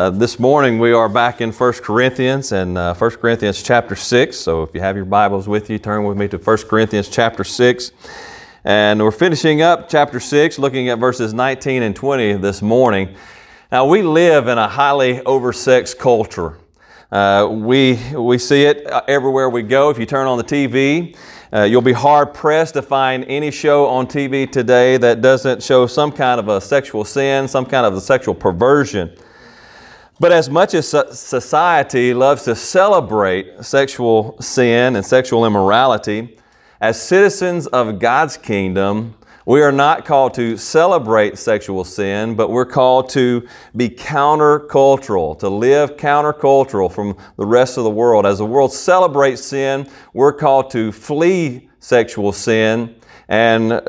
Uh, this morning we are back in 1 Corinthians and uh, 1 Corinthians chapter 6. So if you have your Bibles with you, turn with me to 1 Corinthians chapter 6. And we're finishing up chapter 6, looking at verses 19 and 20 this morning. Now we live in a highly oversexed culture. Uh, we, we see it everywhere we go. If you turn on the TV, uh, you'll be hard pressed to find any show on TV today that doesn't show some kind of a sexual sin, some kind of a sexual perversion. But as much as society loves to celebrate sexual sin and sexual immorality, as citizens of God's kingdom, we are not called to celebrate sexual sin, but we're called to be countercultural, to live countercultural from the rest of the world. As the world celebrates sin, we're called to flee sexual sin and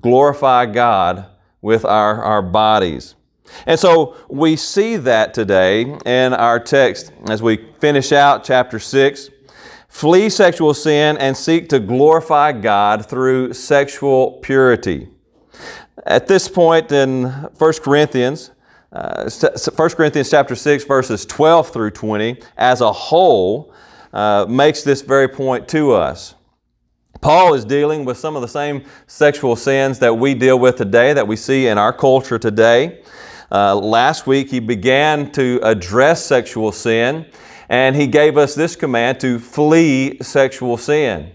glorify God with our, our bodies. And so we see that today in our text as we finish out chapter 6. Flee sexual sin and seek to glorify God through sexual purity. At this point in 1 Corinthians, uh, 1 Corinthians chapter 6, verses 12 through 20, as a whole, uh, makes this very point to us. Paul is dealing with some of the same sexual sins that we deal with today, that we see in our culture today. Uh, last week, he began to address sexual sin, and he gave us this command to flee sexual sin.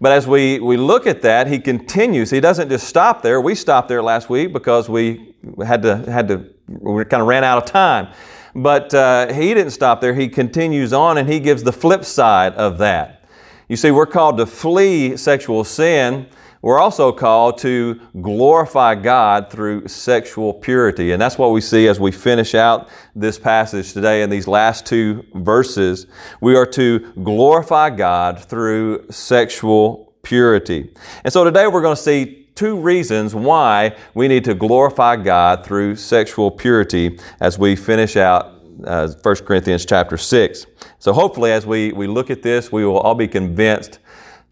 But as we, we look at that, he continues. He doesn't just stop there. We stopped there last week because we had to, had to we kind of ran out of time. But uh, he didn't stop there. He continues on and he gives the flip side of that. You see, we're called to flee sexual sin we're also called to glorify God through sexual purity. And that's what we see as we finish out this passage today in these last two verses. We are to glorify God through sexual purity. And so today we're going to see two reasons why we need to glorify God through sexual purity as we finish out uh, 1 Corinthians chapter 6. So hopefully as we, we look at this, we will all be convinced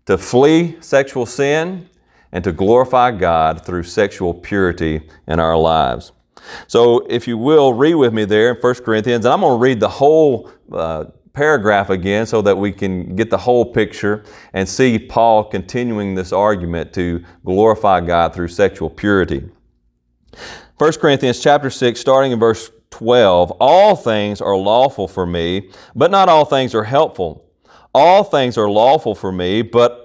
to flee sexual sin and to glorify God through sexual purity in our lives. So, if you will, read with me there in 1 Corinthians, and I'm going to read the whole uh, paragraph again so that we can get the whole picture and see Paul continuing this argument to glorify God through sexual purity. 1 Corinthians chapter 6, starting in verse 12 All things are lawful for me, but not all things are helpful. All things are lawful for me, but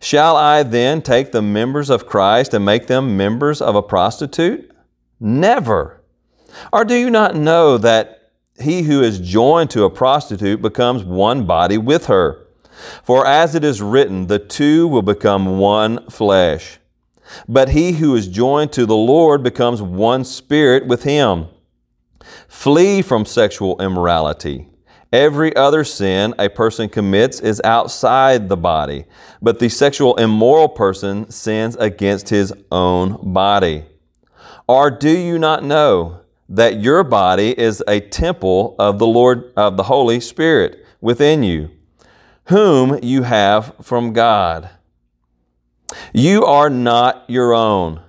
Shall I then take the members of Christ and make them members of a prostitute? Never. Or do you not know that he who is joined to a prostitute becomes one body with her? For as it is written, the two will become one flesh. But he who is joined to the Lord becomes one spirit with him. Flee from sexual immorality. Every other sin a person commits is outside the body, but the sexual immoral person sins against his own body. Or do you not know that your body is a temple of the Lord of the Holy Spirit within you, whom you have from God? You are not your own,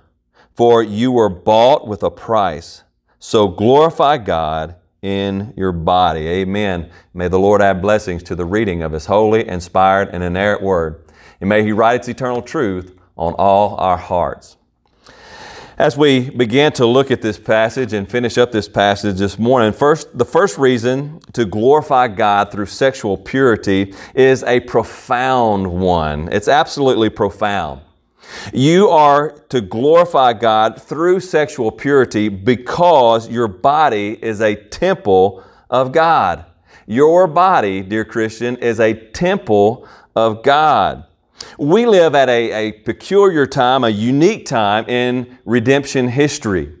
for you were bought with a price. So glorify God in your body. Amen. May the Lord add blessings to the reading of His holy, inspired, and inerrant Word. And may He write its eternal truth on all our hearts. As we begin to look at this passage and finish up this passage this morning, first, the first reason to glorify God through sexual purity is a profound one. It's absolutely profound. You are to glorify God through sexual purity because your body is a temple of God. Your body, dear Christian, is a temple of God. We live at a, a peculiar time, a unique time in redemption history.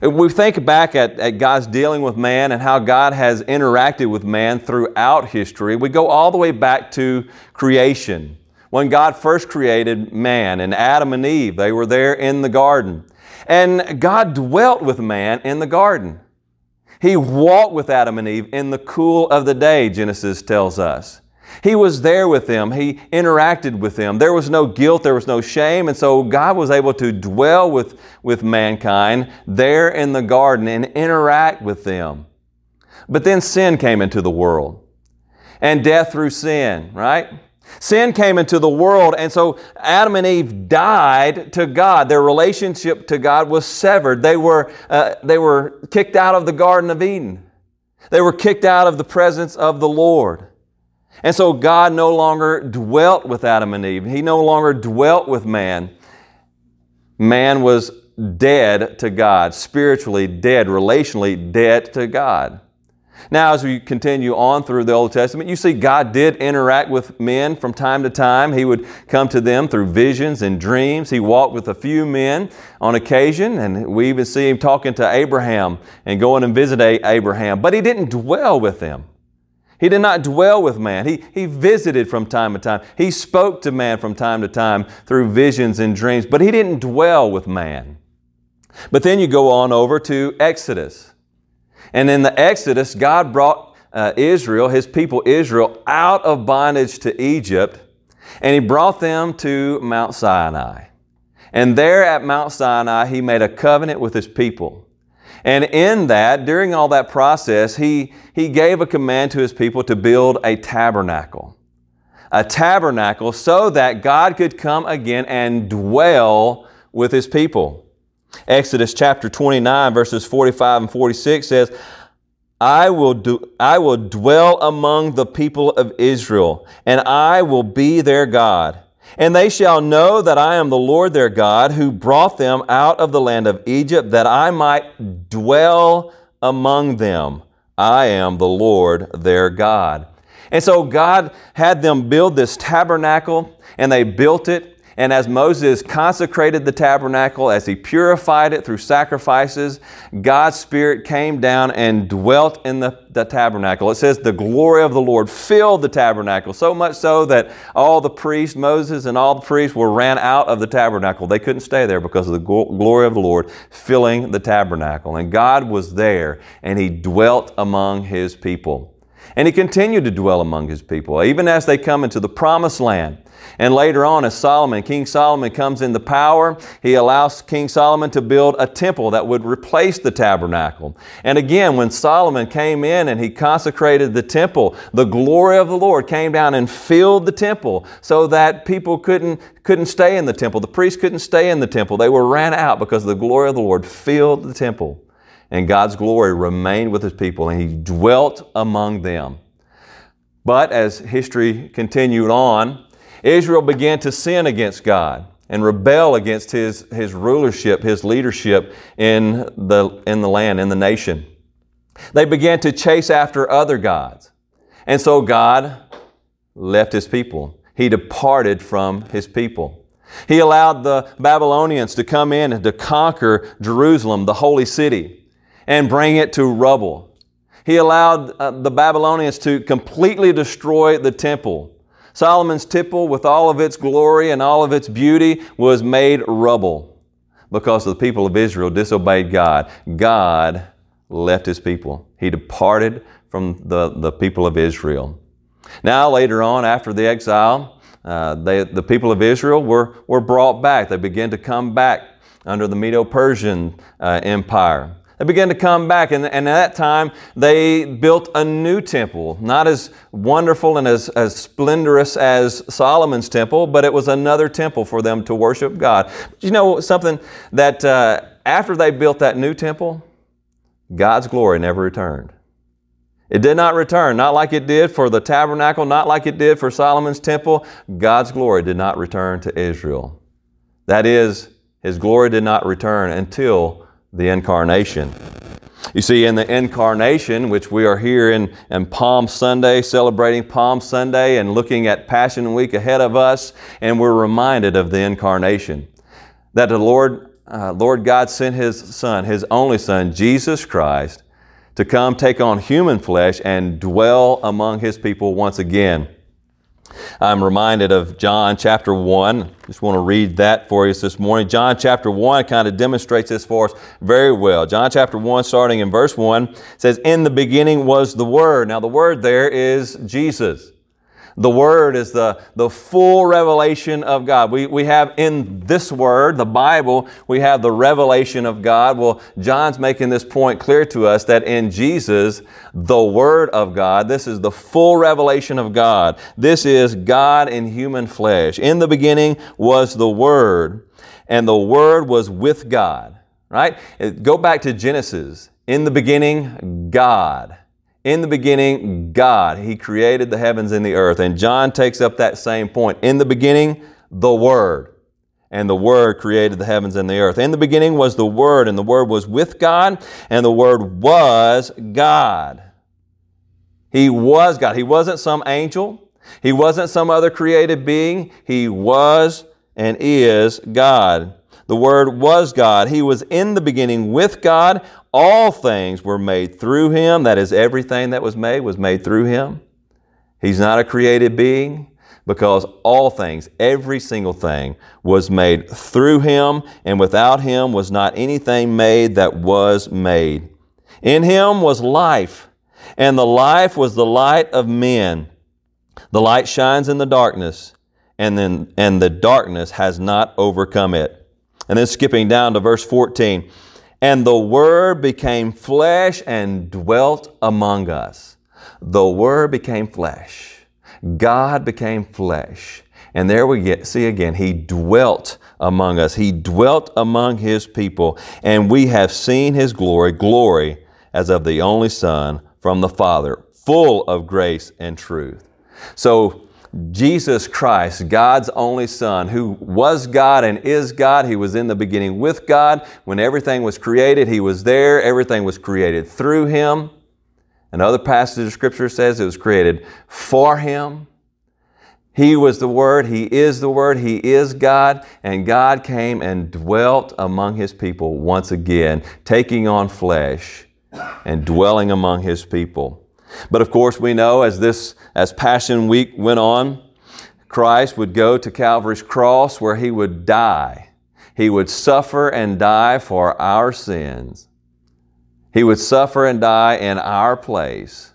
We think back at, at God's dealing with man and how God has interacted with man throughout history. We go all the way back to creation. When God first created man and Adam and Eve, they were there in the garden. And God dwelt with man in the garden. He walked with Adam and Eve in the cool of the day, Genesis tells us. He was there with them. He interacted with them. There was no guilt, there was no shame. And so God was able to dwell with, with mankind there in the garden and interact with them. But then sin came into the world and death through sin, right? Sin came into the world, and so Adam and Eve died to God. Their relationship to God was severed. They were, uh, they were kicked out of the Garden of Eden. They were kicked out of the presence of the Lord. And so God no longer dwelt with Adam and Eve. He no longer dwelt with man. Man was dead to God, spiritually dead, relationally dead to God. Now, as we continue on through the Old Testament, you see God did interact with men from time to time. He would come to them through visions and dreams. He walked with a few men on occasion, and we even see him talking to Abraham and going and visiting Abraham. But he didn't dwell with them. He did not dwell with man. He, he visited from time to time. He spoke to man from time to time through visions and dreams, but he didn't dwell with man. But then you go on over to Exodus. And in the Exodus, God brought uh, Israel, his people Israel, out of bondage to Egypt, and he brought them to Mount Sinai. And there at Mount Sinai, he made a covenant with his people. And in that, during all that process, he, he gave a command to his people to build a tabernacle. A tabernacle so that God could come again and dwell with his people. Exodus chapter 29, verses 45 and 46 says, I will, do, I will dwell among the people of Israel, and I will be their God. And they shall know that I am the Lord their God, who brought them out of the land of Egypt, that I might dwell among them. I am the Lord their God. And so God had them build this tabernacle, and they built it. And as Moses consecrated the tabernacle, as he purified it through sacrifices, God's Spirit came down and dwelt in the, the, tabernacle. It says the glory of the Lord filled the tabernacle, so much so that all the priests, Moses and all the priests, were ran out of the tabernacle. They couldn't stay there because of the glory of the Lord filling the tabernacle. And God was there, and he dwelt among his people. And he continued to dwell among his people, even as they come into the promised land. And later on, as Solomon, King Solomon comes into power, he allows King Solomon to build a temple that would replace the tabernacle. And again, when Solomon came in and he consecrated the temple, the glory of the Lord came down and filled the temple so that people couldn't, couldn't stay in the temple. The priests couldn't stay in the temple. They were ran out because the glory of the Lord filled the temple. And God's glory remained with his people and he dwelt among them. But as history continued on, Israel began to sin against God and rebel against his, his rulership, his leadership in the, in the land, in the nation. They began to chase after other gods. And so God left his people. He departed from his people. He allowed the Babylonians to come in and to conquer Jerusalem, the holy city, and bring it to rubble. He allowed uh, the Babylonians to completely destroy the temple Solomon's temple, with all of its glory and all of its beauty, was made rubble because the people of Israel disobeyed God. God left his people. He departed from the, the people of Israel. Now, later on, after the exile, uh, they, the people of Israel were, were brought back. They began to come back under the Medo Persian uh, Empire. They began to come back, and, and, at that time they built a new temple, not as wonderful and as, as splendorous as Solomon's temple, but it was another temple for them to worship God. You know something that uh, after they built that new temple, God's glory never returned. It did not return, not like it did for the tabernacle, not like it did for Solomon's temple. God's glory did not return to Israel. That is, His glory did not return until the incarnation. You see, in the incarnation, which we are here in, in Palm Sunday, celebrating Palm Sunday and looking at Passion Week ahead of us, and we're reminded of the incarnation. That the Lord uh, Lord God sent His Son, His only Son, Jesus Christ, to come take on human flesh and dwell among His people once again. I'm reminded of John chapter 1. Just want to read that for you this morning. John chapter 1 kind of demonstrates this for us very well. John chapter 1, starting in verse 1, says, In the beginning was the Word. Now, the Word there is Jesus. The Word is the, the full revelation of God. We, we have in this Word, the Bible, we have the revelation of God. Well, John's making this point clear to us that in Jesus, the Word of God, this is the full revelation of God. This is God in human flesh. In the beginning was the Word, and the Word was with God. Right? Go back to Genesis. In the beginning, God. In the beginning, God, He created the heavens and the earth. And John takes up that same point. In the beginning, the Word. And the Word created the heavens and the earth. In the beginning was the Word, and the Word was with God, and the Word was God. He was God. He wasn't some angel. He wasn't some other created being. He was and is God. The Word was God. He was in the beginning with God. All things were made through Him. That is, everything that was made was made through Him. He's not a created being because all things, every single thing, was made through Him, and without Him was not anything made that was made. In Him was life, and the life was the light of men. The light shines in the darkness, and then and the darkness has not overcome it. And then skipping down to verse 14. And the Word became flesh and dwelt among us. The Word became flesh. God became flesh. And there we get, see again, He dwelt among us. He dwelt among His people. And we have seen His glory, glory as of the only Son from the Father, full of grace and truth. So Jesus Christ, God's only Son, who was God and is God. He was in the beginning with God. When everything was created, He was there. Everything was created through Him. Another passage of Scripture says it was created for Him. He was the Word, He is the Word, He is God, and God came and dwelt among His people once again, taking on flesh and dwelling among His people. But of course, we know as this, as Passion Week went on, Christ would go to Calvary's cross where he would die. He would suffer and die for our sins. He would suffer and die in our place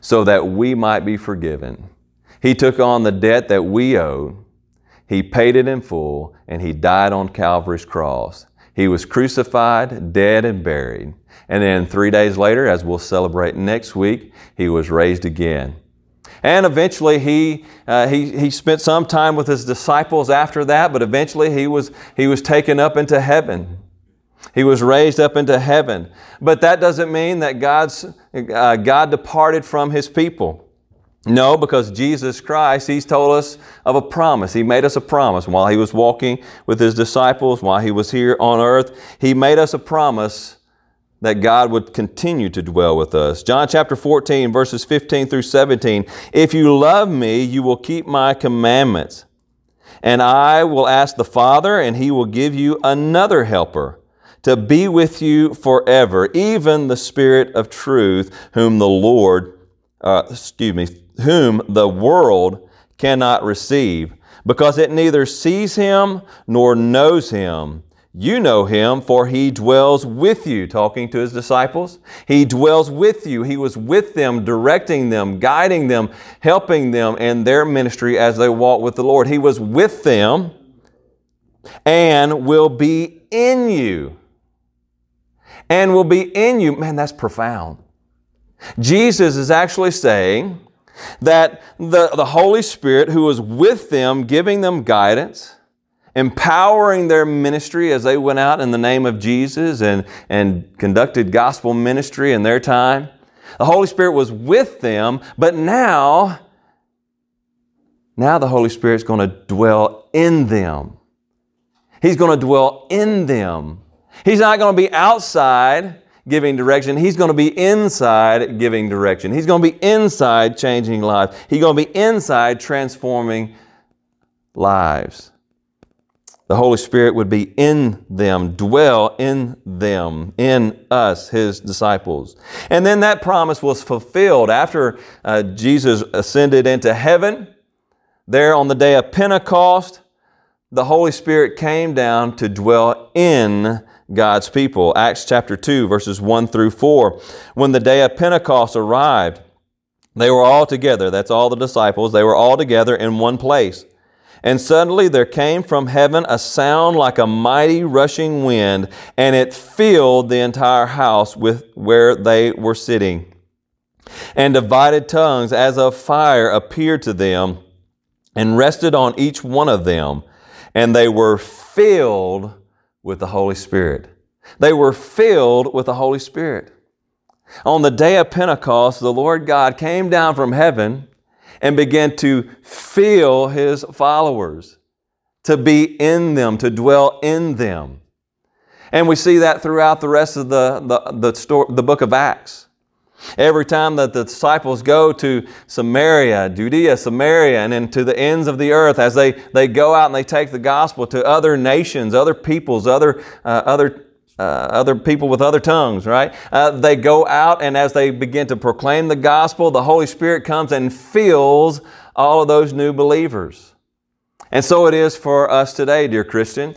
so that we might be forgiven. He took on the debt that we owed. He paid it in full and he died on Calvary's cross. He was crucified, dead, and buried. And then three days later, as we'll celebrate next week, he was raised again. And eventually he, uh, he, he spent some time with his disciples after that, but eventually he was, he was taken up into heaven. He was raised up into heaven. But that doesn't mean that God's, uh, God departed from his people. No, because Jesus Christ, He's told us of a promise. He made us a promise while He was walking with His disciples, while He was here on earth. He made us a promise that God would continue to dwell with us. John chapter 14, verses 15 through 17. If you love me, you will keep my commandments. And I will ask the Father, and he will give you another helper to be with you forever, even the Spirit of truth, whom the Lord, uh, excuse me, whom the world cannot receive, because it neither sees him nor knows him. You know him, for he dwells with you, talking to his disciples. He dwells with you. He was with them, directing them, guiding them, helping them in their ministry as they walk with the Lord. He was with them and will be in you. And will be in you. Man, that's profound. Jesus is actually saying that the, the Holy Spirit, who was with them, giving them guidance, empowering their ministry as they went out in the name of Jesus and, and conducted gospel ministry in their time. The Holy Spirit was with them, but now, now the Holy Spirit's going to dwell in them. He's going to dwell in them. He's not going to be outside giving direction. He's going to be inside giving direction. He's going to be inside changing lives. He's going to be inside transforming lives. The Holy Spirit would be in them, dwell in them, in us, His disciples. And then that promise was fulfilled after uh, Jesus ascended into heaven. There on the day of Pentecost, the Holy Spirit came down to dwell in God's people. Acts chapter 2, verses 1 through 4. When the day of Pentecost arrived, they were all together. That's all the disciples. They were all together in one place. And suddenly there came from heaven a sound like a mighty rushing wind, and it filled the entire house with where they were sitting. And divided tongues as of fire appeared to them and rested on each one of them, and they were filled with the Holy Spirit. They were filled with the Holy Spirit. On the day of Pentecost, the Lord God came down from heaven and began to fill his followers, to be in them, to dwell in them. And we see that throughout the rest of the, the, the, story, the book of Acts. Every time that the disciples go to Samaria, Judea, Samaria, and then to the ends of the earth, as they, they go out and they take the gospel to other nations, other peoples, other, uh, other, uh, other people with other tongues, right? Uh, they go out and as they begin to proclaim the gospel, the Holy Spirit comes and fills all of those new believers. And so it is for us today, dear Christian.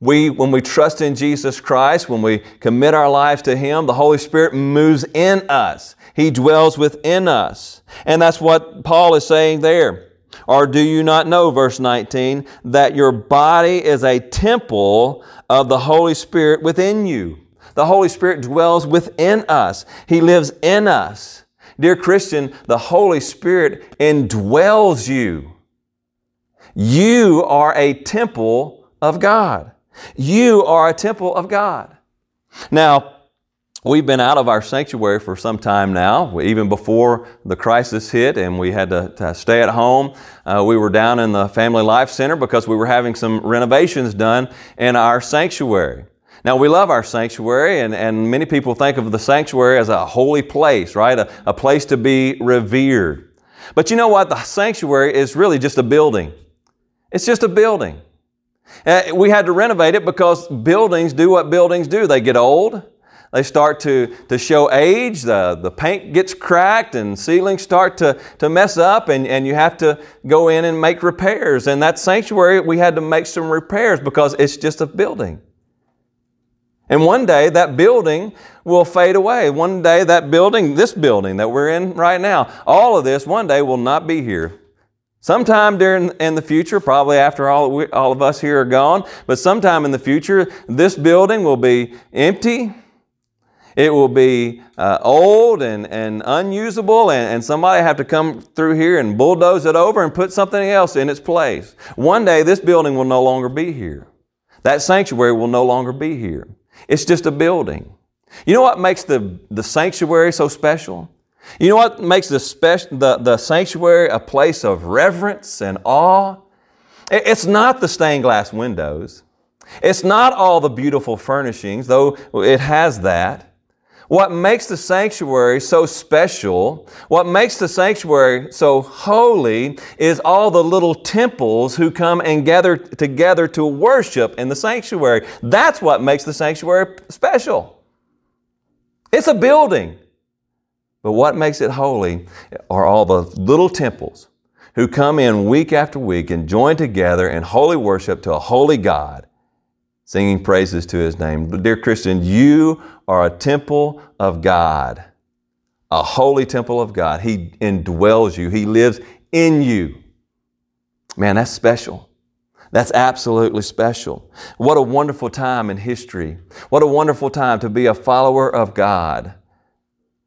We, when we trust in Jesus Christ, when we commit our lives to Him, the Holy Spirit moves in us. He dwells within us. And that's what Paul is saying there. Or do you not know, verse 19, that your body is a temple of the Holy Spirit within you? The Holy Spirit dwells within us. He lives in us. Dear Christian, the Holy Spirit indwells you. You are a temple of God. You are a temple of God. Now, we've been out of our sanctuary for some time now, even before the crisis hit and we had to, to stay at home. Uh, we were down in the Family Life Center because we were having some renovations done in our sanctuary. Now, we love our sanctuary, and, and many people think of the sanctuary as a holy place, right? A, a place to be revered. But you know what? The sanctuary is really just a building. It's just a building. Uh, we had to renovate it because buildings do what buildings do. They get old. They start to, to show age. The, the paint gets cracked and ceilings start to, to mess up and, and you have to go in and make repairs. And that sanctuary, we had to make some repairs because it's just a building. And one day that building will fade away. One day that building, this building that we're in right now, all of this one day will not be here. Sometime during in the future, probably after all, we, all of us here are gone, but sometime in the future, this building will be empty. It will be uh, old and, and unusable, and, and somebody have to come through here and bulldoze it over and put something else in its place. One day, this building will no longer be here. That sanctuary will no longer be here. It's just a building. You know what makes the, the sanctuary so special? You know what makes the, special, the, the sanctuary a place of reverence and awe? It's not the stained glass windows. It's not all the beautiful furnishings, though it has that. What makes the sanctuary so special, what makes the sanctuary so holy, is all the little temples who come and gather together to worship in the sanctuary. That's what makes the sanctuary special. It's a building. But what makes it holy are all the little temples who come in week after week and join together in holy worship to a holy God, singing praises to His name. Dear Christian, you are a temple of God, a holy temple of God. He indwells you, He lives in you. Man, that's special. That's absolutely special. What a wonderful time in history. What a wonderful time to be a follower of God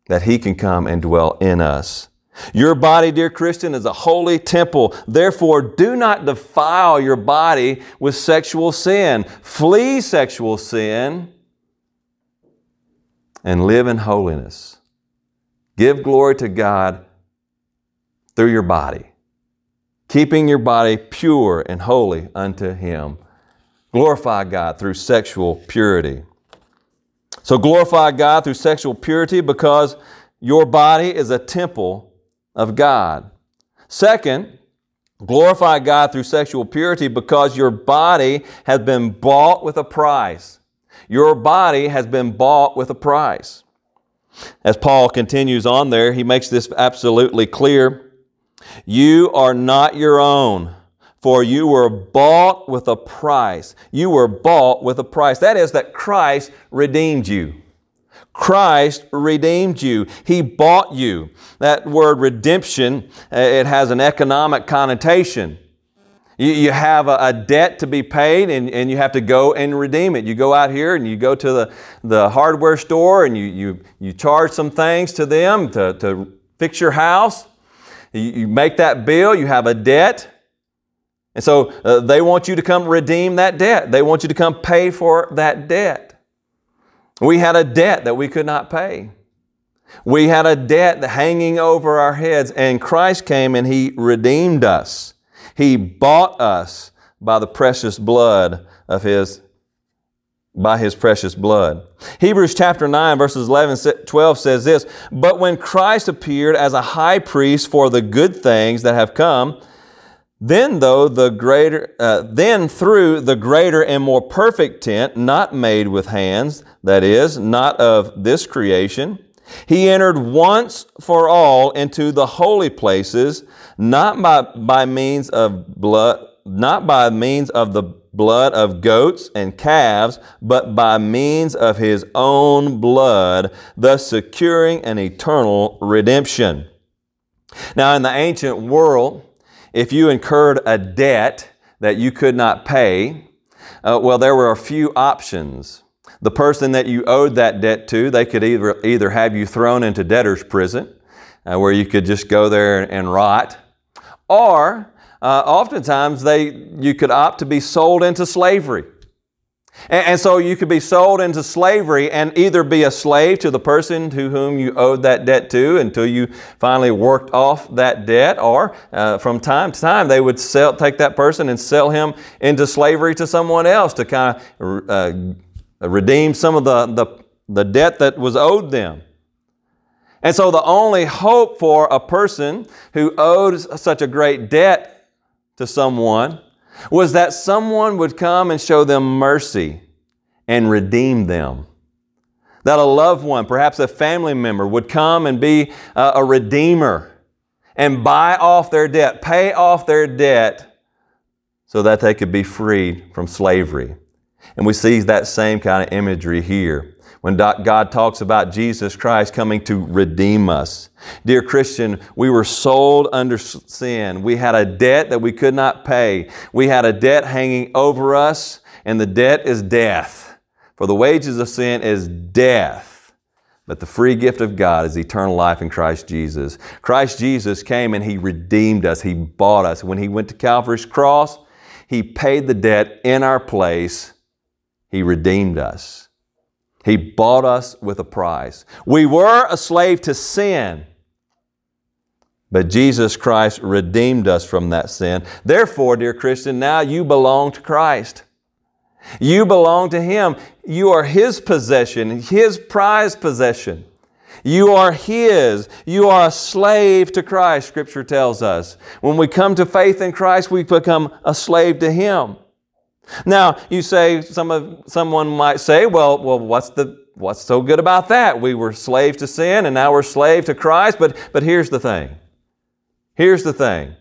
that He can come and dwell in us. Your body, dear Christian, is a holy temple. Therefore, do not defile your body with sexual sin. Flee sexual sin and live in holiness. Give glory to God through your body, keeping your body pure and holy unto Him. Glorify God through sexual purity. So glorify God through sexual purity because your body is a temple of God. Second, Glorify God through sexual purity because your body has been bought with a price. Your body has been bought with a price. As Paul continues on there, he makes this absolutely clear. You are not your own, for you were bought with a price. You were bought with a price. That is, that Christ redeemed you. Christ redeemed you. He bought you. That word redemption, uh, it has an economic connotation. You, you have a, debt to be paid and, and you have to go and redeem it. You go out here and you go to the, the hardware store and you, you, you charge some things to them to, to fix your house. You make that bill, you have a debt. And so uh, they want you to come redeem that debt. They want you to come pay for that debt. We had a debt that we could not pay. We had a debt hanging over our heads, and Christ came and He redeemed us. He bought us by the precious blood of His by his precious blood. Hebrews chapter 9 verses 11 12 says this, "But when Christ appeared as a high priest for the good things that have come, then, though the greater, uh, then through the greater and more perfect tent, not made with hands, that is, not of this creation, he entered once for all into the holy places, not by, by means of blood, not by means of the blood of goats and calves, but by means of his own blood, thus securing an eternal redemption. Now, in the ancient world, if you incurred a debt that you could not pay, uh, well, there were a few options. The person that you owed that debt to, they could either, either have you thrown into debtor's prison, uh, where you could just go there and, rot, or uh, oftentimes they, you could opt to be sold into slavery. And, and, so you could be sold into slavery and either be a slave to the person to whom you owed that debt to until you finally worked off that debt, or uh, from time to time they would sell, take that person and sell him into slavery to someone else to kind of uh, redeem some of the, the, the debt that was owed them. And so the only hope for a person who owed such a great debt to someone was that someone would come and show them mercy and redeem them. That a loved one, perhaps a family member, would come and be uh, a redeemer and buy off their debt, pay off their debt so that they could be freed from slavery. And we see that same kind of imagery here when God talks about Jesus Christ coming to redeem us. Dear Christian, we were sold under sin. We had a debt that we could not pay. We had a debt hanging over us, and the debt is death. For the wages of sin is death. But the free gift of God is eternal life in Christ Jesus. Christ Jesus came and He redeemed us. He bought us. When He went to Calvary's cross, He paid the debt in our place. He redeemed us. He bought us with a price. We were a slave to sin, but Jesus Christ redeemed us from that sin. Therefore, dear Christian, now you belong to Christ. You belong to Him. You are His possession, His prized possession. You are His. You are a slave to Christ, Scripture tells us. When we come to faith in Christ, we become a slave to Him. Now, you say, some of, someone might say, well, well, what's the, what's so good about that? We were slaves to sin and now we're slave to Christ. But, but here's the thing. Here's the thing.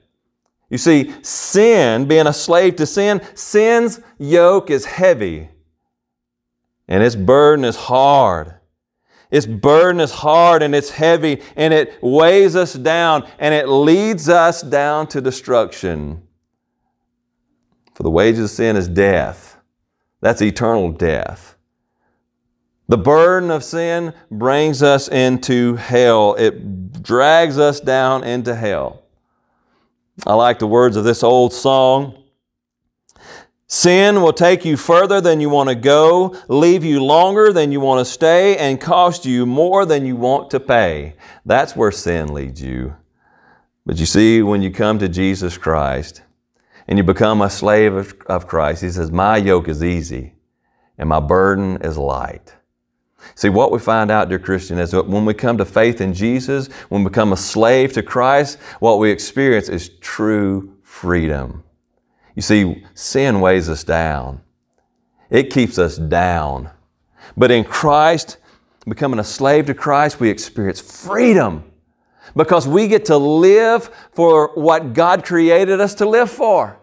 You see, sin, being a slave to sin, sin's yoke is heavy and its burden is hard. Its burden is hard and it's heavy and it weighs us down and it leads us down to destruction. For the wages of sin is death. That's eternal death. The burden of sin brings us into hell. It drags us down into hell. I like the words of this old song. Sin will take you further than you want to go, leave you longer than you want to stay, and cost you more than you want to pay. That's where sin leads you. But you see, when you come to Jesus Christ, and you become a slave of, of Christ, he says, My yoke is easy and my burden is light. See, what we find out, dear Christian, is that when we come to faith in Jesus, when we become a slave to Christ, what we experience is true freedom. You see, sin weighs us down. It keeps us down. But in Christ, becoming a slave to Christ, we experience freedom because we get to live for what God created us to live for.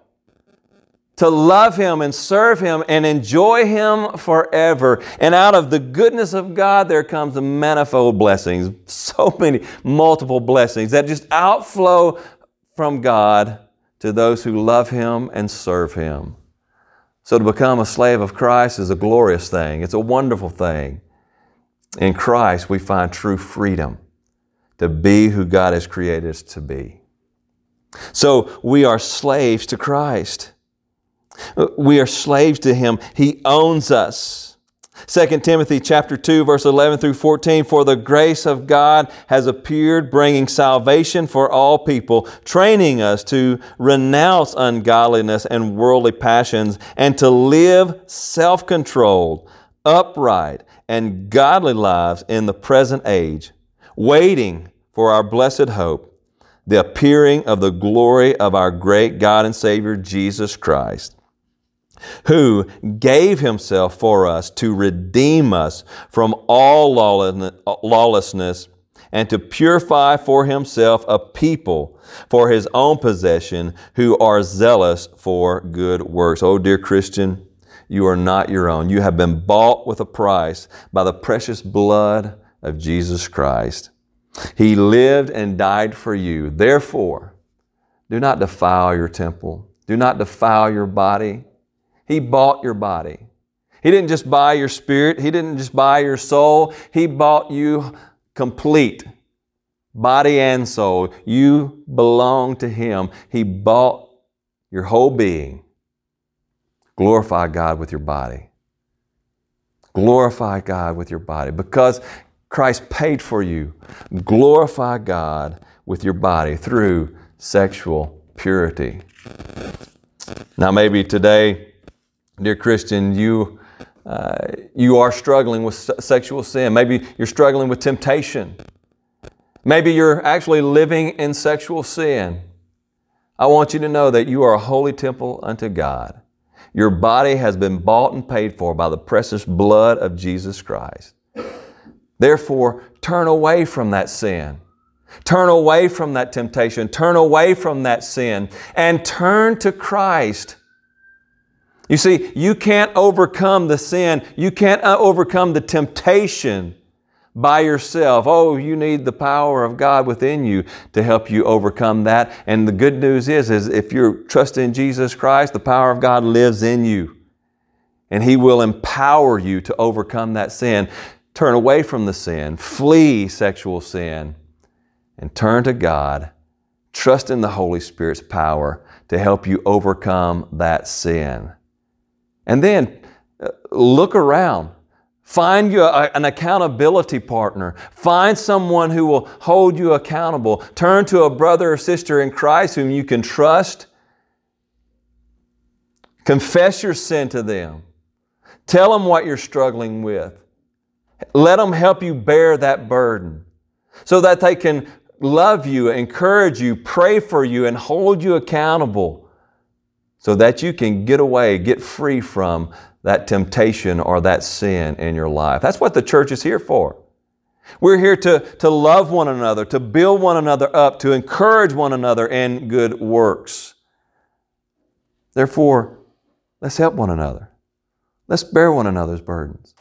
To love Him and serve Him and enjoy Him forever. And out of the goodness of God, there comes the manifold blessings. So many multiple blessings that just outflow from God to those who love Him and serve Him. So to become a slave of Christ is a glorious thing. It's a wonderful thing. In Christ, we find true freedom to be who God has created us to be. So we are slaves to Christ. We are slaves to Him. He owns us. 2 Timothy chapter 2 verse 11 through 14 for the grace of God has appeared bringing salvation for all people training us to renounce ungodliness and worldly passions and to live self-controlled upright and godly lives in the present age waiting for our blessed hope the appearing of the glory of our great God and Savior Jesus Christ who gave himself for us to redeem us from all lawlessness and to purify for himself a people for his own possession who are zealous for good works. Oh, dear Christian, you are not your own. You have been bought with a price by the precious blood of Jesus Christ. He lived and died for you. Therefore, do not defile your temple. Do not defile your body he bought your body. He didn't just buy your spirit, He didn't just buy your soul, He bought you complete, body and soul. You belong to Him. He bought your whole being. Glorify God with your body. Glorify God with your body because Christ paid for you. Glorify God with your body through sexual purity. Now, maybe today, Dear Christian, you, uh, you are struggling with sexual sin. Maybe you're struggling with temptation. Maybe you're actually living in sexual sin. I want you to know that you are a holy temple unto God. Your body has been bought and paid for by the precious blood of Jesus Christ. Therefore, turn away from that sin. Turn away from that temptation. Turn away from that sin and turn to Christ you see, you can't overcome the sin, you can't uh, overcome the temptation by yourself. Oh, you need the power of God within you to help you overcome that. And the good news is, is if you're trusting Jesus Christ, the power of God lives in you. And He will empower you to overcome that sin. Turn away from the sin, flee sexual sin, and turn to God. Trust in the Holy Spirit's power to help you overcome that sin. And then uh, look around. Find you a, an accountability partner. Find someone who will hold you accountable. Turn to a brother or sister in Christ whom you can trust. Confess your sin to them. Tell them what you're struggling with. Let them help you bear that burden so that they can love you, encourage you, pray for you, and hold you accountable so that you can get away, get free from that temptation or that sin in your life. That's what the church is here for. We're here to, to love one another, to build one another up, to encourage one another in good works. Therefore, let's help one another. Let's bear one another's burdens.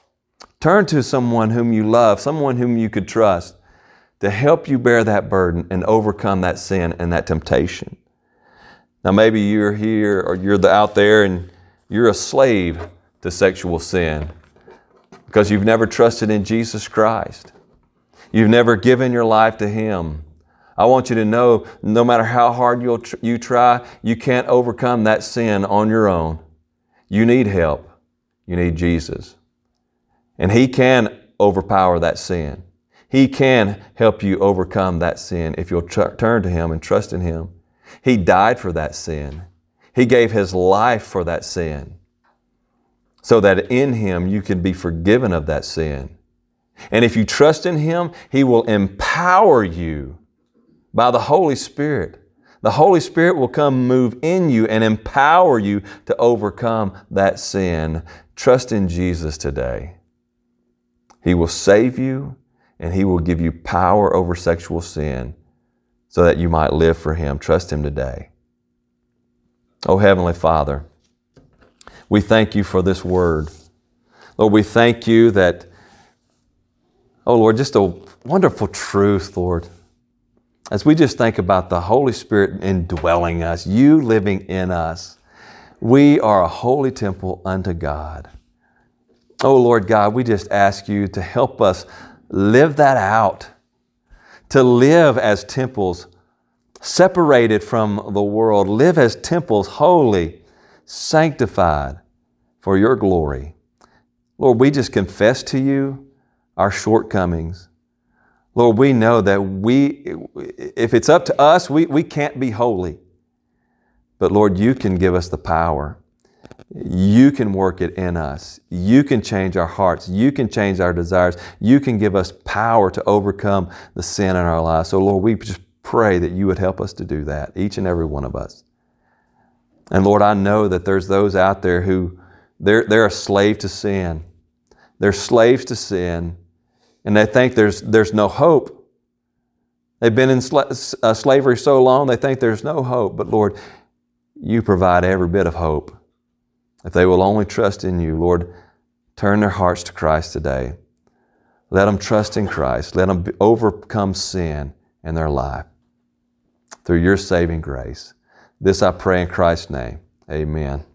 Turn to someone whom you love, someone whom you could trust, to help you bear that burden and overcome that sin and that temptation. Now, maybe you're here or you're out there and you're a slave to sexual sin because you've never trusted in Jesus Christ. You've never given your life to Him. I want you to know no matter how hard you'll tr- you try, you can't overcome that sin on your own. You need help. You need Jesus. And He can overpower that sin. He can help you overcome that sin if you'll tr- turn to Him and trust in Him. He died for that sin. He gave His life for that sin so that in Him you can be forgiven of that sin. And if you trust in Him, He will empower you by the Holy Spirit. The Holy Spirit will come move in you and empower you to overcome that sin. Trust in Jesus today. He will save you and He will give you power over sexual sin so that you might live for Him. Trust Him today. Oh, Heavenly Father, we thank you for this word. Lord, we thank you that, oh Lord, just a wonderful truth, Lord. As we just think about the Holy Spirit indwelling us, you living in us, we are a holy temple unto God. Oh Lord God, we just ask you to help us live that out, to live as temples separated from the world, live as temples holy, sanctified for your glory. Lord, we just confess to you our shortcomings. Lord, we know that we, if it's up to us, we, we can't be holy. But Lord, you can give us the power. You can work it in us. You can change our hearts. You can change our desires. You can give us power to overcome the sin in our lives. So, Lord, we just pray that you would help us to do that, each and every one of us. And Lord, I know that there's those out there who they're, they're a slave to sin. They're slaves to sin, and they think there's, there's no hope. They've been in uh, slavery so long, they think there's no hope. But Lord, you provide every bit of hope. If they will only trust in you, Lord, turn their hearts to Christ today. Let them trust in Christ. Let them overcome sin in their life through your saving grace. This I pray in Christ's name. Amen.